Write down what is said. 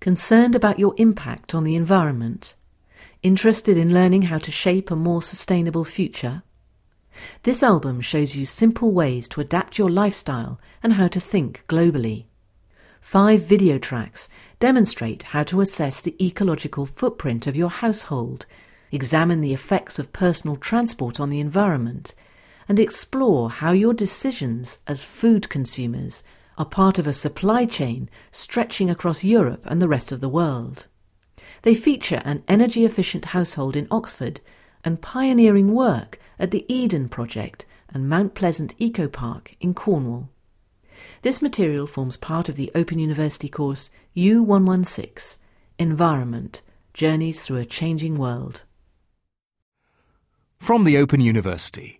Concerned about your impact on the environment? Interested in learning how to shape a more sustainable future? This album shows you simple ways to adapt your lifestyle and how to think globally. Five video tracks demonstrate how to assess the ecological footprint of your household, examine the effects of personal transport on the environment, and explore how your decisions as food consumers are part of a supply chain stretching across Europe and the rest of the world. They feature an energy efficient household in Oxford and pioneering work at the Eden Project and Mount Pleasant Eco Park in Cornwall. This material forms part of the Open University course U116 Environment Journeys Through a Changing World. From the Open University.